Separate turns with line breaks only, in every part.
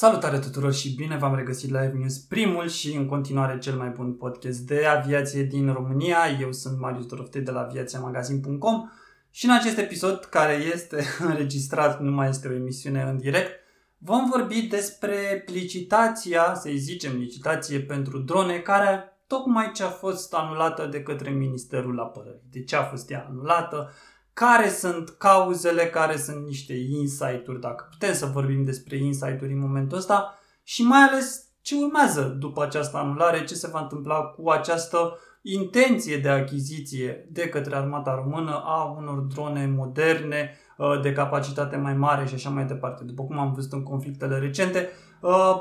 Salutare tuturor și bine v-am regăsit la Live News, primul și în continuare cel mai bun podcast de aviație din România. Eu sunt Marius Doroftei de la aviațiamagazin.com și în acest episod, care este înregistrat, nu mai este o emisiune în direct, vom vorbi despre licitația, să zicem licitație pentru drone, care tocmai ce a fost anulată de către Ministerul Apărării. De ce a fost ea anulată? Care sunt cauzele, care sunt niște insight-uri, dacă putem să vorbim despre insight-uri în momentul ăsta și mai ales ce urmează după această anulare, ce se va întâmpla cu această intenție de achiziție de către armata română a unor drone moderne, uh, de capacitate mai mare și așa mai departe. După cum am văzut în conflictele recente, uh,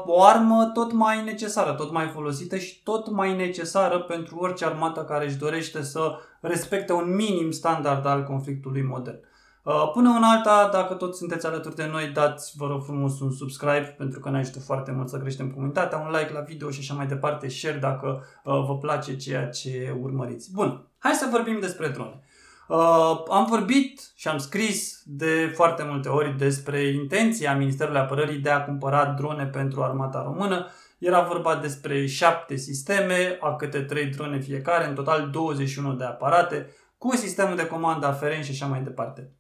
o armă tot mai necesară, tot mai folosită și tot mai necesară pentru orice armată care își dorește să respecte un minim standard al conflictului modern. Uh, până în alta, dacă tot sunteți alături de noi, dați, vă rog frumos, un subscribe, pentru că ne ajută foarte mult să creștem comunitatea, un like la video și așa mai departe, share dacă vă place ceea ce urmăriți. Bun, hai să vorbim despre drone. Uh, am vorbit și am scris de foarte multe ori despre intenția Ministerului Apărării de a cumpăra drone pentru armata română. Era vorba despre șapte sisteme, a câte trei drone fiecare, în total 21 de aparate, cu sistemul de comandă aferent și așa mai departe.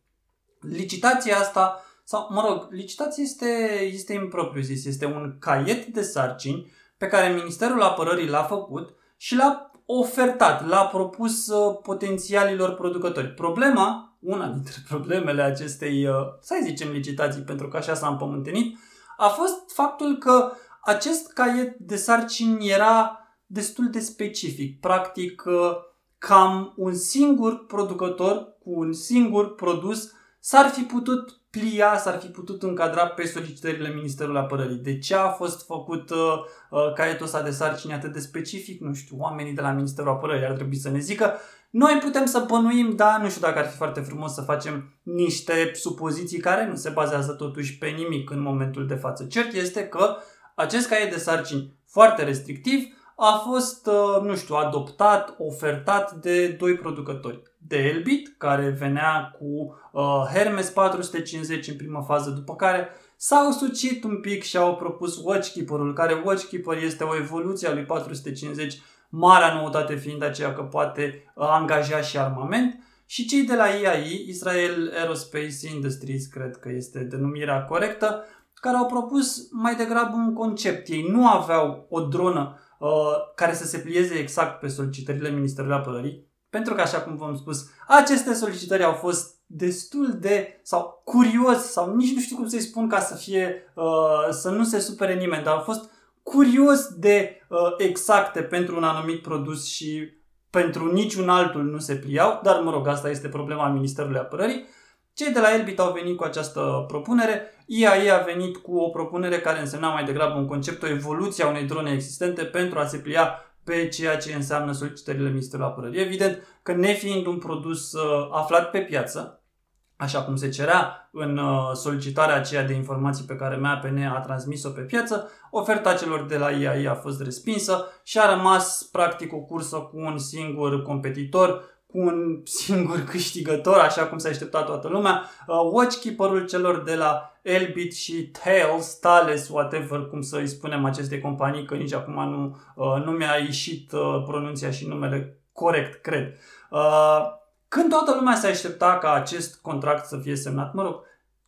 Licitația asta, sau mă rog, licitația este, este impropriu zis, este un caiet de sarcini pe care Ministerul Apărării l-a făcut și l-a ofertat, l-a propus uh, potențialilor producători. Problema, una dintre problemele acestei, uh, să zicem, licitații, pentru că așa s-a împământenit, a fost faptul că acest caiet de sarcini era destul de specific. Practic, uh, cam un singur producător cu un singur produs s-ar fi putut plia, s-ar fi putut încadra pe solicitările Ministerului Apărării. De ce a fost făcut uh, uh, caietul ăsta de sarcini atât de specific? Nu știu, oamenii de la Ministerul Apărării ar trebui să ne zică. Noi putem să bănuim, dar nu știu dacă ar fi foarte frumos să facem niște supoziții care nu se bazează totuși pe nimic în momentul de față. Cert este că acest caiet de sarcini foarte restrictiv a fost, uh, nu știu, adoptat, ofertat de doi producători de Elbit, care venea cu uh, Hermes 450 în prima fază, după care s-au sucit un pic și au propus Watchkeeper-ul, care Watchkeeper este o evoluție a lui 450, marea noutate fiind aceea că poate uh, angaja și armament. Și cei de la IAI, Israel Aerospace Industries, cred că este denumirea corectă, care au propus mai degrabă un concept. Ei nu aveau o dronă uh, care să se plieze exact pe solicitările Ministerului Apărării, pentru că, așa cum v-am spus, aceste solicitări au fost destul de, sau curios, sau nici nu știu cum să-i spun ca să fie, uh, să nu se supere nimeni, dar au fost curios de uh, exacte pentru un anumit produs și pentru niciun altul nu se pliau, dar mă rog, asta este problema Ministerului Apărării. Cei de la Elbit au venit cu această propunere, IAE a venit cu o propunere care însemna mai degrabă un concept, o evoluție a unei drone existente pentru a se plia pe ceea ce înseamnă solicitările Ministerului Apărării. Evident că nefiind un produs uh, aflat pe piață, așa cum se cerea în uh, solicitarea aceea de informații pe care MAPN a transmis-o pe piață, oferta celor de la IAI a fost respinsă și a rămas practic o cursă cu un singur competitor cu un singur câștigător, așa cum s-a așteptat toată lumea. Uh, Watchkeeper-ul celor de la Elbit și Tails, Thales, whatever, cum să îi spunem aceste companii, că nici acum nu, uh, nu mi-a ieșit uh, pronunția și numele corect, cred. Uh, când toată lumea se aștepta ca acest contract să fie semnat, mă rog,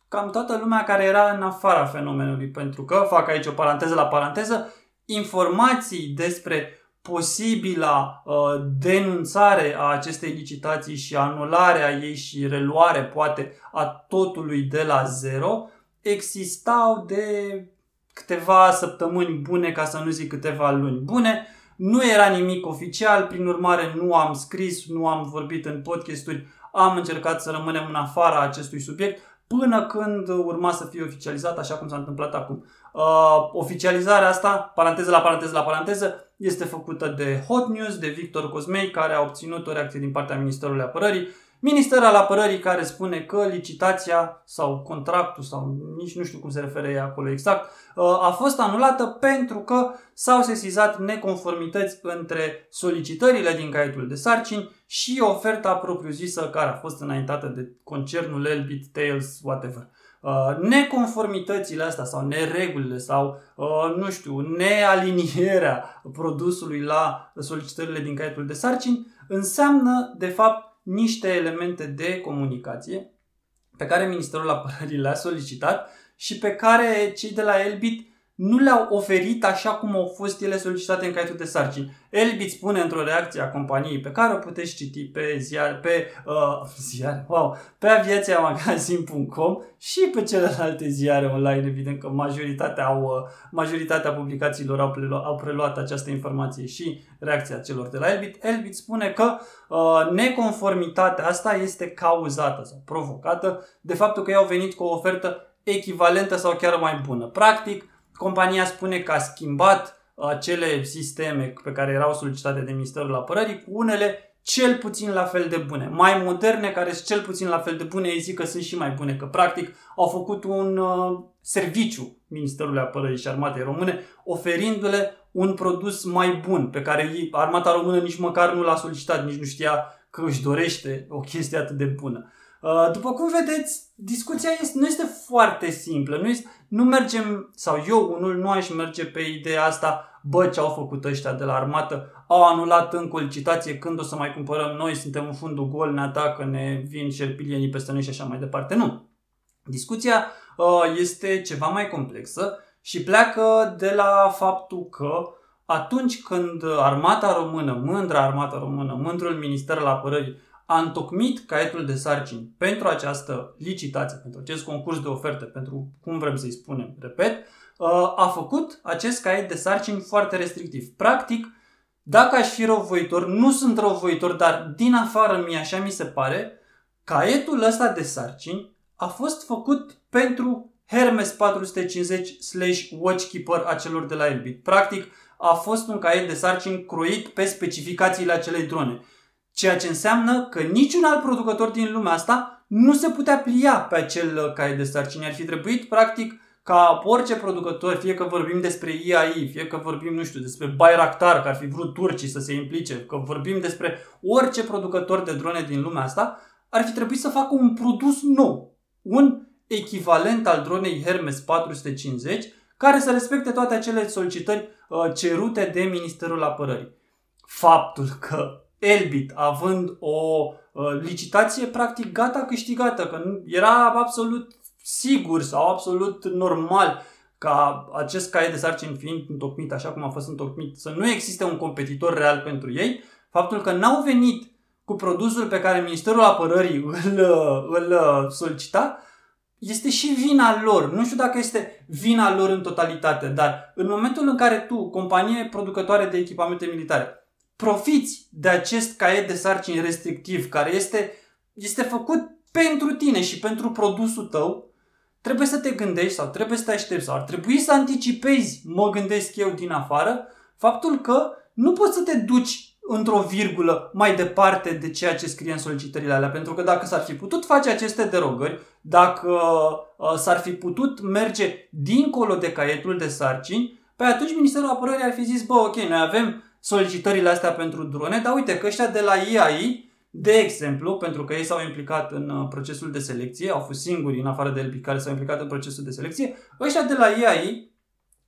cam toată lumea care era în afara fenomenului, pentru că, fac aici o paranteză la paranteză, informații despre posibila uh, denunțare a acestei licitații și anularea ei și reluare poate a totului de la zero existau de câteva săptămâni bune, ca să nu zic câteva luni bune. Nu era nimic oficial, prin urmare nu am scris, nu am vorbit în podcasturi, am încercat să rămânem în afara acestui subiect până când urma să fie oficializat, așa cum s-a întâmplat acum. Uh, oficializarea asta, paranteză la paranteză la paranteză, este făcută de Hot News, de Victor Cosmei, care a obținut o reacție din partea Ministerului Apărării. Ministerul al Apărării care spune că licitația sau contractul sau nici nu știu cum se referă ea acolo exact, uh, a fost anulată pentru că s-au sesizat neconformități între solicitările din caietul de sarcini și oferta propriu-zisă care a fost înaintată de concernul Elbit, Tails, whatever. Uh, neconformitățile astea sau neregulile sau, uh, nu știu, nealinierea produsului la solicitările din caietul de sarcini înseamnă, de fapt, niște elemente de comunicație pe care Ministerul Apărării le-a solicitat și pe care cei de la Elbit nu le-au oferit așa cum au fost ele solicitate în caietul de sarcini. Elbit spune într-o reacție a companiei pe care o puteți citi pe ziar, pe uh, ziar, wow, pe aviațiamagazin.com și pe celelalte ziare online, evident că majoritatea, au, uh, majoritatea publicațiilor au, preluat, au preluat această informație și reacția celor de la Elbit. Elbit spune că uh, neconformitatea asta este cauzată sau provocată de faptul că ei au venit cu o ofertă echivalentă sau chiar mai bună. Practic, compania spune că a schimbat acele sisteme pe care erau solicitate de Ministerul Apărării cu unele cel puțin la fel de bune. Mai moderne, care sunt cel puțin la fel de bune, ei zic că sunt și mai bune, că practic au făcut un uh, serviciu Ministerului Apărării și Armatei Române, oferindu-le un produs mai bun, pe care Armata Română nici măcar nu l-a solicitat, nici nu știa că își dorește o chestie atât de bună. Uh, după cum vedeți, discuția este, nu este foarte simplă. Nu, este, nu mergem, sau eu unul nu aș merge pe ideea asta, bă, ce au făcut ăștia de la armată, au anulat încă o licitație, când o să mai cumpărăm noi, suntem în fundul gol, ne atacă, ne vin șerpilienii peste noi și așa mai departe. Nu. Discuția uh, este ceva mai complexă și pleacă de la faptul că atunci când armata română, mândra armata română, mândrul Minister al Apărării, a întocmit caietul de sarcini pentru această licitație, pentru acest concurs de oferte, pentru cum vrem să-i spunem, repet, uh, a făcut acest caiet de sarcini foarte restrictiv. Practic, dacă aș fi răuvoitor, nu sunt răuvoitor, dar din afară mie așa mi se pare, caietul ăsta de sarcini a fost făcut pentru Hermes 450 slash Watchkeeper a celor de la Elbit. Practic, a fost un caiet de sarcini croit pe specificațiile acelei drone. Ceea ce înseamnă că niciun alt producător din lumea asta nu se putea plia pe acel uh, caiet de sarcini. Ar fi trebuit, practic, ca orice producător, fie că vorbim despre IAI, fie că vorbim, nu știu, despre Bayraktar, că ar fi vrut turcii să se implice, că vorbim despre orice producător de drone din lumea asta, ar fi trebuit să facă un produs nou, un echivalent al dronei Hermes 450, care să respecte toate acele solicitări uh, cerute de Ministerul Apărării. Faptul că Elbit, având o uh, licitație practic gata câștigată, că era absolut sigur sau absolut normal ca acest caiet de sarcini fiind întocmit așa cum a fost întocmit, să nu existe un competitor real pentru ei, faptul că n-au venit cu produsul pe care Ministerul Apărării îl, îl solicita, este și vina lor. Nu știu dacă este vina lor în totalitate, dar în momentul în care tu, companie producătoare de echipamente militare, profiți de acest caiet de sarcini restrictiv care este, este făcut pentru tine și pentru produsul tău, trebuie să te gândești sau trebuie să te aștepți sau ar trebui să anticipezi, mă gândesc eu din afară, faptul că nu poți să te duci într-o virgulă mai departe de ceea ce scrie în solicitările alea. Pentru că dacă s-ar fi putut face aceste derogări, dacă uh, s-ar fi putut merge dincolo de caietul de sarcini, pe atunci Ministerul Apărării ar fi zis, bă, ok, noi avem solicitările astea pentru drone, dar uite că ăștia de la IAI, de exemplu, pentru că ei s-au implicat în uh, procesul de selecție, au fost singuri în afară de el care s-au implicat în procesul de selecție, ăștia de la IAI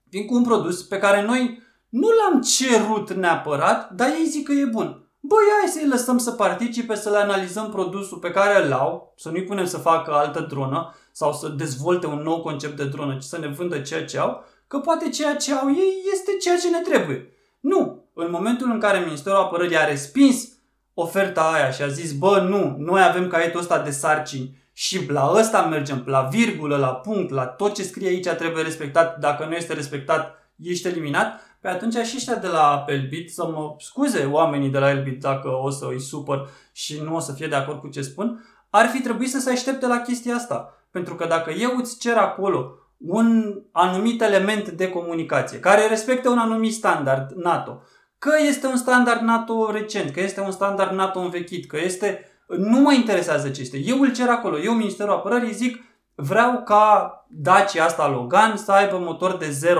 vin cu un produs pe care noi nu l-am cerut neapărat, dar ei zic că e bun. Băi, hai să-i lăsăm să participe, să le analizăm produsul pe care îl au, să nu-i punem să facă altă dronă sau să dezvolte un nou concept de dronă, ci să ne vândă ceea ce au, că poate ceea ce au ei este ceea ce ne trebuie. Nu, în momentul în care Ministerul Apărării a respins oferta aia și a zis, bă, nu, noi avem caietul ăsta de sarcini și la ăsta mergem, la virgulă, la punct, la tot ce scrie aici trebuie respectat, dacă nu este respectat, ești eliminat, pe atunci și ăștia de la Elbit, să mă scuze oamenii de la Elbit dacă o să îi supăr și nu o să fie de acord cu ce spun, ar fi trebuit să se aștepte la chestia asta. Pentru că dacă eu îți cer acolo un anumit element de comunicație care respectă un anumit standard NATO, Că este un standard NATO recent, că este un standard NATO învechit, că este... Nu mă interesează ce este. Eu îl cer acolo. Eu, Ministerul Apărării, zic vreau ca Dacia asta Logan să aibă motor de 0,9,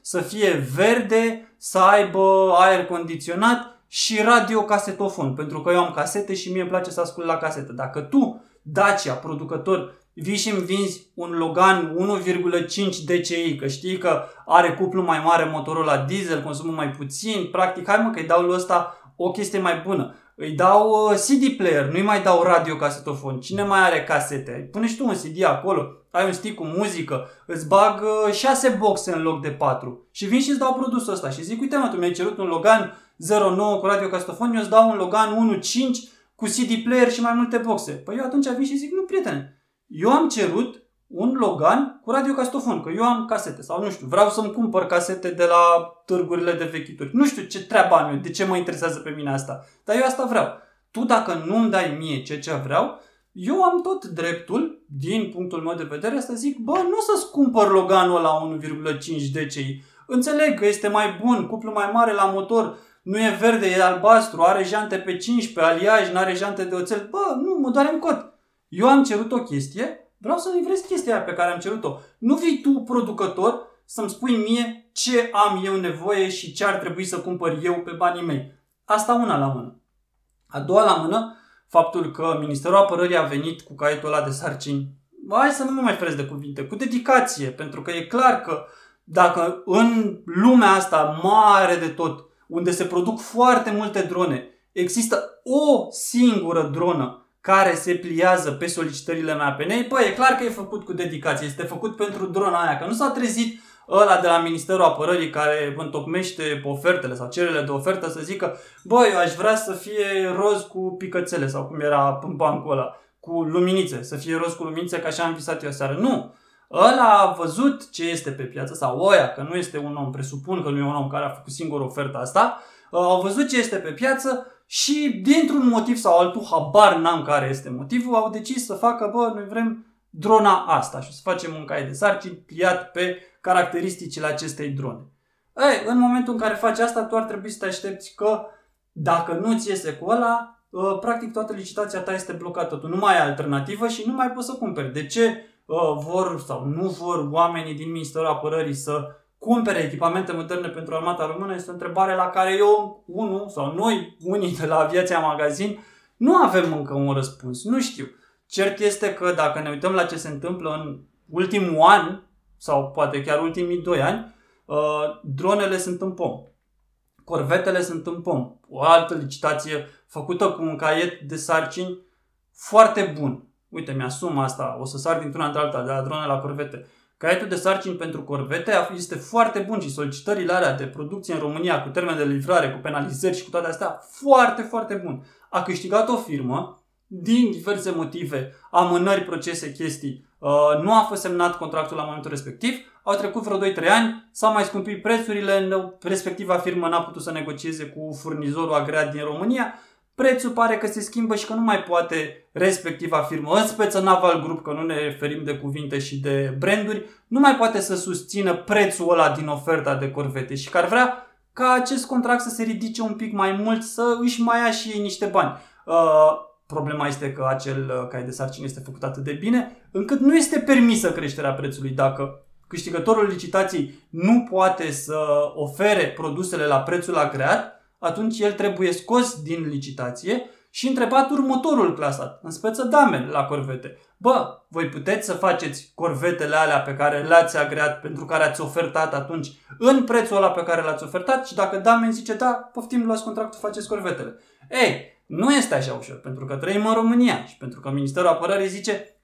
să fie verde, să aibă aer condiționat și radio casetofon, pentru că eu am casete și mie îmi place să ascult la casetă. Dacă tu, Dacia, producător vii și îmi vinzi un Logan 1,5 DCI, că știi că are cuplu mai mare, motorul la diesel, consumă mai puțin, practic, hai mă că îi dau lui ăsta o chestie mai bună. Îi dau uh, CD player, nu-i mai dau radio casetofon. Cine mai are casete? Pune și tu un CD acolo, ai un stick cu muzică, îți bag 6 uh, boxe în loc de 4 și vin și îți dau produsul ăsta și zic, uite mă, tu mi-ai cerut un Logan 09 cu radio casetofon, eu îți dau un Logan 1.5 cu CD player și mai multe boxe. Păi eu atunci vin și zic, nu prietene, eu am cerut un Logan cu radiocastofon, că eu am casete sau nu știu, vreau să-mi cumpăr casete de la târgurile de vechituri. Nu știu ce treabă am eu, de ce mă interesează pe mine asta, dar eu asta vreau. Tu dacă nu-mi dai mie ce ce vreau, eu am tot dreptul, din punctul meu de vedere, să zic, bă, nu să-ți cumpăr Loganul la 1,5 DCI. Înțeleg că este mai bun, cuplu mai mare la motor, nu e verde, e albastru, are jante pe 15, aliaj, nu are jante de oțel. Bă, nu, mă doare în cot. Eu am cerut o chestie, vreau să livrez chestia aia pe care am cerut-o. Nu vii tu, producător, să-mi spui mie ce am eu nevoie și ce ar trebui să cumpăr eu pe banii mei. Asta una la mână. A doua la mână, faptul că Ministerul Apărării a venit cu caietul ăla de sarcini. Hai să nu mă mai feresc de cuvinte, cu dedicație, pentru că e clar că dacă în lumea asta mare de tot, unde se produc foarte multe drone, există o singură dronă care se pliază pe solicitările mea pe nei, păi e clar că e făcut cu dedicație, este făcut pentru drona aia, că nu s-a trezit ăla de la Ministerul Apărării care întocmește ofertele sau cererile de ofertă să zică băi, eu aș vrea să fie roz cu picățele sau cum era în bancul ăla, cu luminițe, să fie roz cu luminițe ca așa am visat eu seară. Nu! Ăla a văzut ce este pe piață sau oia, că nu este un om, presupun că nu e un om care a făcut singur oferta asta, au văzut ce este pe piață, și dintr-un motiv sau altul, habar n-am care este motivul, au decis să facă, bă, noi vrem drona asta și să facem un caiet de sarcini pliat pe caracteristicile acestei drone. Ei, în momentul în care faci asta, tu ar trebui să te aștepți că dacă nu ți iese cu ăla, ă, practic toată licitația ta este blocată. Tu nu mai ai alternativă și nu mai poți să cumperi. De ce ă, vor sau nu vor oamenii din Ministerul Apărării să cumpere echipamente moderne pentru armata română este o întrebare la care eu, unul sau noi, unii de la Aviația Magazin, nu avem încă un răspuns. Nu știu. Cert este că dacă ne uităm la ce se întâmplă în ultimul an, sau poate chiar ultimii doi ani, uh, dronele sunt în pom. Corvetele sunt în pom. O altă licitație făcută cu un caiet de sarcini foarte bun. Uite, mi-asum asta, o să sar dintr-una într-alta, de la drone la corvete. Caietul de sarcini pentru corvete este foarte bun și solicitările alea de producție în România cu termen de livrare, cu penalizări și cu toate astea, foarte, foarte bun. A câștigat o firmă din diverse motive, amânări, procese, chestii. Uh, nu a fost semnat contractul la momentul respectiv, au trecut vreo 2-3 ani, s-au mai scumpit prețurile, respectiva firmă n-a putut să negocieze cu furnizorul agreat din România prețul pare că se schimbă și că nu mai poate respectiva firmă, în speță Naval Group, că nu ne referim de cuvinte și de branduri, nu mai poate să susțină prețul ăla din oferta de corvete și că ar vrea ca acest contract să se ridice un pic mai mult, să își mai ia și ei niște bani. Uh, problema este că acel uh, cai de sarcini este făcut atât de bine, încât nu este permisă creșterea prețului dacă câștigătorul licitației nu poate să ofere produsele la prețul agreat, atunci el trebuie scos din licitație și întrebat următorul clasat, în speță damen la corvete. Bă, voi puteți să faceți corvetele alea pe care le-ați agreat, pentru care ați ofertat atunci, în prețul ăla pe care l-ați ofertat și dacă damen zice da, poftim, luați contractul, faceți corvetele. Ei, nu este așa ușor, pentru că trăim în România și pentru că Ministerul Apărării zice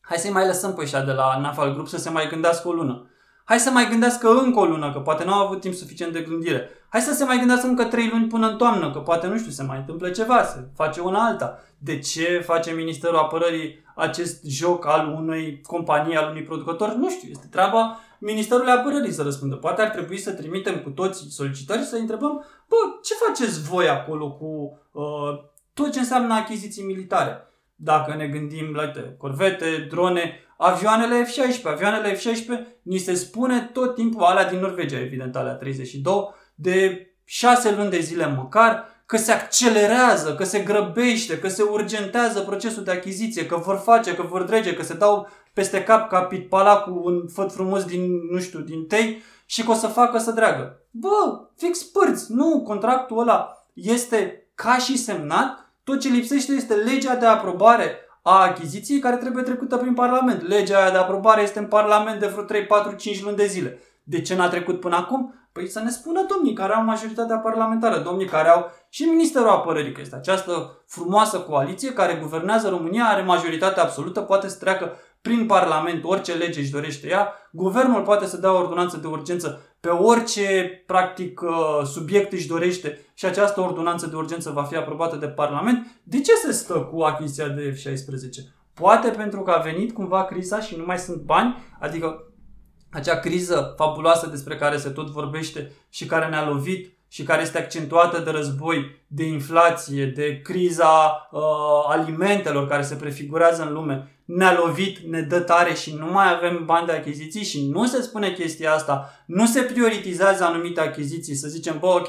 hai să-i mai lăsăm pe ăștia de la Nafal Group să se mai gândească o lună. Hai să mai gândească încă o lună, că poate nu au avut timp suficient de gândire. Hai să se mai gândească încă trei luni până în toamnă, că poate, nu știu, se mai întâmplă ceva, se face una alta. De ce face Ministerul Apărării acest joc al unei companii, al unui producător? Nu știu, este treaba Ministerului Apărării să răspundă. Poate ar trebui să trimitem cu toți solicitări să întrebăm, bă, ce faceți voi acolo cu uh, tot ce înseamnă achiziții militare? Dacă ne gândim la uite, corvete, drone, avioanele F-16. Avioanele F-16 ni se spune tot timpul, alea din Norvegia, evident, alea 32, de șase luni de zile măcar, că se accelerează, că se grăbește, că se urgentează procesul de achiziție, că vor face, că vor drege, că se dau peste cap ca pitpala cu un făt frumos din, nu știu, din tei și că o să facă să dreagă. Bă, fix părți, nu, contractul ăla este ca și semnat, tot ce lipsește este legea de aprobare a achiziției care trebuie trecută prin Parlament. Legea aia de aprobare este în Parlament de vreo 3, 4, 5 luni de zile. De ce n-a trecut până acum? Păi să ne spună domnii care au majoritatea parlamentară, domnii care au și Ministerul Apărării, că este această frumoasă coaliție care guvernează România, are majoritate absolută, poate să treacă prin Parlament orice lege își dorește ea, guvernul poate să dea o ordonanță de urgență pe orice, practic, uh, subiect își dorește și această ordonanță de urgență va fi aprobată de Parlament. De ce se stă cu achiziția de F-16? Poate pentru că a venit cumva criza și nu mai sunt bani, adică acea criză fabuloasă despre care se tot vorbește și care ne-a lovit și care este accentuată de război, de inflație, de criza uh, alimentelor care se prefigurează în lume, ne-a lovit, ne dă tare și nu mai avem bani de achiziții și nu se spune chestia asta, nu se prioritizează anumite achiziții, să zicem, bă, ok,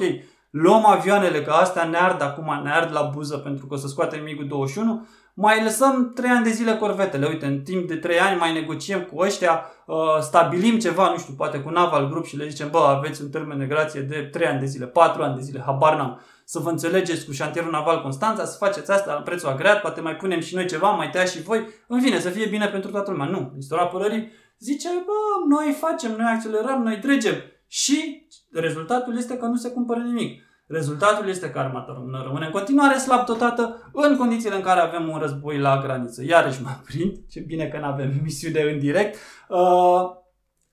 luăm avioanele, că astea ne ard acum, ne ard la buză pentru că o să scoatem MiG-21, mai lăsăm 3 ani de zile corvetele. Uite, în timp de 3 ani mai negociem cu ăștia, uh, stabilim ceva, nu știu, poate cu Naval Group și le zicem, bă, aveți un termen de grație de 3 ani de zile, 4 ani de zile, habar n-am. Să vă înțelegeți cu șantierul naval Constanța, să faceți asta la prețul agreat, poate mai punem și noi ceva, mai tăia și voi. În fine, să fie bine pentru toată lumea. Nu, Ministerul Apărării zice, bă, noi facem, noi accelerăm, noi dregem. Și rezultatul este că nu se cumpără nimic. Rezultatul este că armata română rămâne în continuare slab dotată în condițiile în care avem un război la graniță. Iarăși mă prind, ce bine că nu avem misiune în direct. Uh,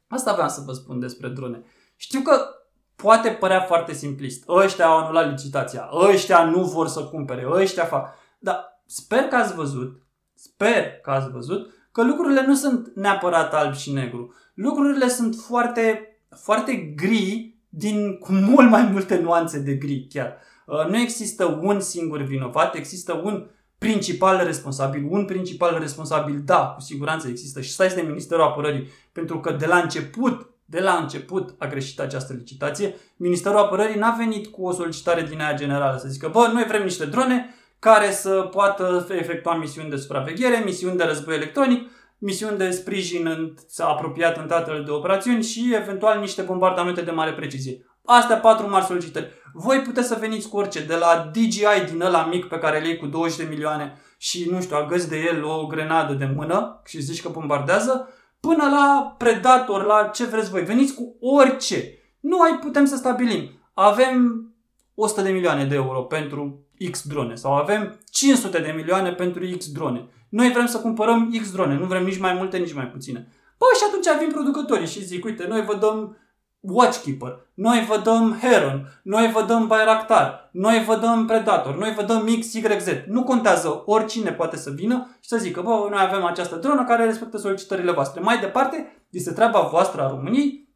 asta vreau să vă spun despre drone. Știu că poate părea foarte simplist. Ăștia au anulat licitația, ăștia nu vor să cumpere, ăștia fac. Dar sper că ați văzut, sper că ați văzut că lucrurile nu sunt neapărat alb și negru. Lucrurile sunt foarte, foarte gri din, cu mult mai multe nuanțe de gri chiar. Uh, nu există un singur vinovat, există un principal responsabil, un principal responsabil, da, cu siguranță există și stai de Ministerul Apărării, pentru că de la început, de la început a greșit această licitație. Ministerul Apărării n-a venit cu o solicitare din aia generală să zică, bă, noi vrem niște drone care să poată efectua misiuni de supraveghere, misiuni de război electronic, misiuni de sprijin în, apropiat în teatrele de operațiuni și eventual niște bombardamente de mare precizie. Astea patru mari solicitări. Voi puteți să veniți cu orice, de la DJI din ăla mic pe care le iei cu 20 de milioane și, nu știu, agăți de el o grenadă de mână și zici că bombardează, până la Predator, la ce vreți voi. Veniți cu orice. Nu ai putem să stabilim. Avem 100 de milioane de euro pentru X drone sau avem 500 de milioane pentru X drone. Noi vrem să cumpărăm X drone, nu vrem nici mai multe, nici mai puține. Păi și atunci vin producătorii și zic, uite, noi vă dăm Watchkeeper, noi vă dăm Heron, noi vă dăm Bayraktar, noi vă dăm Predator, noi vă dăm XYZ. Nu contează, oricine poate să vină și să zică, bă, noi avem această dronă care respectă solicitările voastre. Mai departe, este treaba voastră a României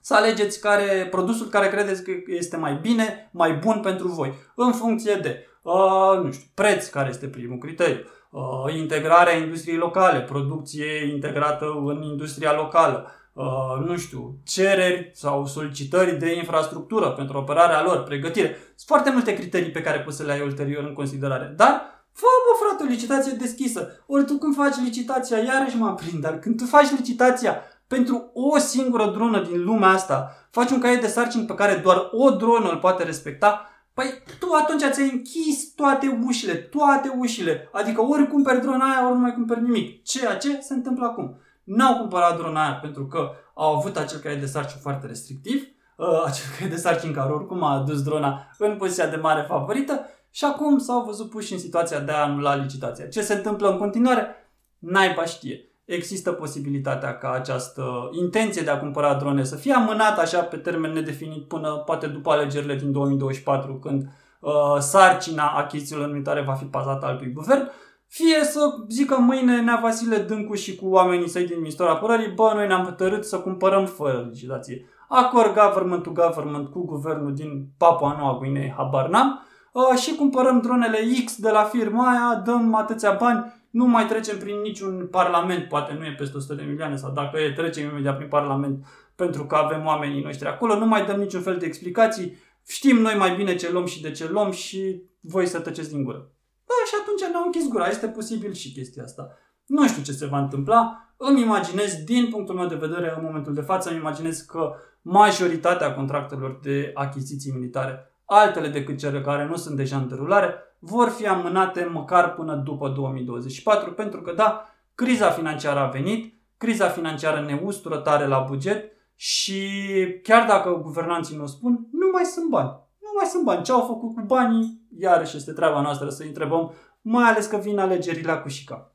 să alegeți care, produsul care credeți că este mai bine, mai bun pentru voi, în funcție de, uh, nu știu, preț, care este primul criteriu, uh, integrarea industriei locale, producție integrată în industria locală, uh, nu știu, cereri sau solicitări de infrastructură pentru operarea lor, pregătire. Sunt foarte multe criterii pe care poți să le ai ulterior în considerare. Dar Fă, bă, frate, o licitație deschisă. Ori tu când faci licitația, iarăși mă aprind, dar când tu faci licitația pentru o singură dronă din lumea asta, faci un caiet de sarcini pe care doar o dronă îl poate respecta, Păi tu atunci ți-ai închis toate ușile, toate ușile. Adică ori cumperi drona aia, ori nu mai cumperi nimic. Ceea ce se întâmplă acum. N-au cumpărat drona aia pentru că au avut acel caiet de sarcini foarte restrictiv, uh, acel caiet de sarcini care oricum a adus drona în poziția de mare favorită și acum s-au văzut puși în situația de a anula licitația. Ce se întâmplă în continuare? Naiba știe există posibilitatea ca această intenție de a cumpăra drone să fie amânată așa pe termen nedefinit până poate după alegerile din 2024, când uh, sarcina achizițiilor militare va fi pasată altui guvern, fie să zică mâine Nea Vasile Dâncu și cu oamenii săi din Ministerul Apărării, bă, noi ne-am hotărât să cumpărăm fără licitație. Acord government to government cu guvernul din Papua Noua Guinee, habar n-am, uh, și cumpărăm dronele X de la firma aia, dăm atâția bani nu mai trecem prin niciun parlament, poate nu e peste 100 de milioane sau dacă e, trecem imediat prin parlament pentru că avem oamenii noștri acolo, nu mai dăm niciun fel de explicații, știm noi mai bine ce luăm și de ce luăm și voi să tăceți din gură. Da, și atunci ne-au închis gura, este posibil și chestia asta. Nu știu ce se va întâmpla, îmi imaginez, din punctul meu de vedere, în momentul de față, îmi imaginez că majoritatea contractelor de achiziții militare altele decât cele care nu sunt deja în derulare, vor fi amânate măcar până după 2024, pentru că da, criza financiară a venit, criza financiară ne ustură tare la buget și chiar dacă guvernanții nu spun, nu mai sunt bani. Nu mai sunt bani. Ce au făcut cu banii, iarăși este treaba noastră să întrebăm, mai ales că vin alegerile cu și cap.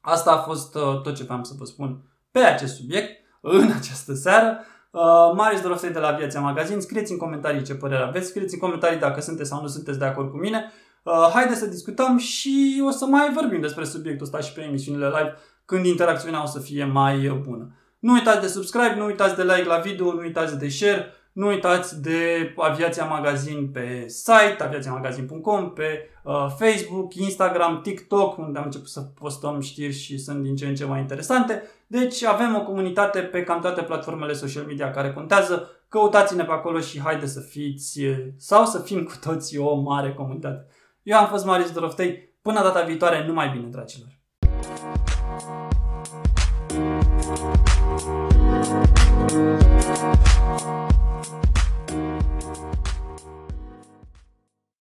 Asta a fost uh, tot ce vreau să vă spun pe acest subiect în această seară. Uh, Marius Doroftei de la Viața Magazin, scrieți în comentarii ce părere aveți, scrieți în comentarii dacă sunteți sau nu sunteți de acord cu mine. Uh, haideți să discutăm și o să mai vorbim despre subiectul ăsta și pe emisiunile live când interacțiunea o să fie mai bună. Nu uitați de subscribe, nu uitați de like la video, nu uitați de share, nu uitați de Aviația Magazin pe site, aviațiamagazin.com, pe uh, Facebook, Instagram, TikTok, unde am început să postăm știri și sunt din ce în ce mai interesante. Deci avem o comunitate pe cam toate platformele social media care contează. Căutați-ne pe acolo și haide să fiți sau să fim cu toții o mare comunitate. Eu am fost Marius Doroftei. Până data viitoare, numai bine, dragilor!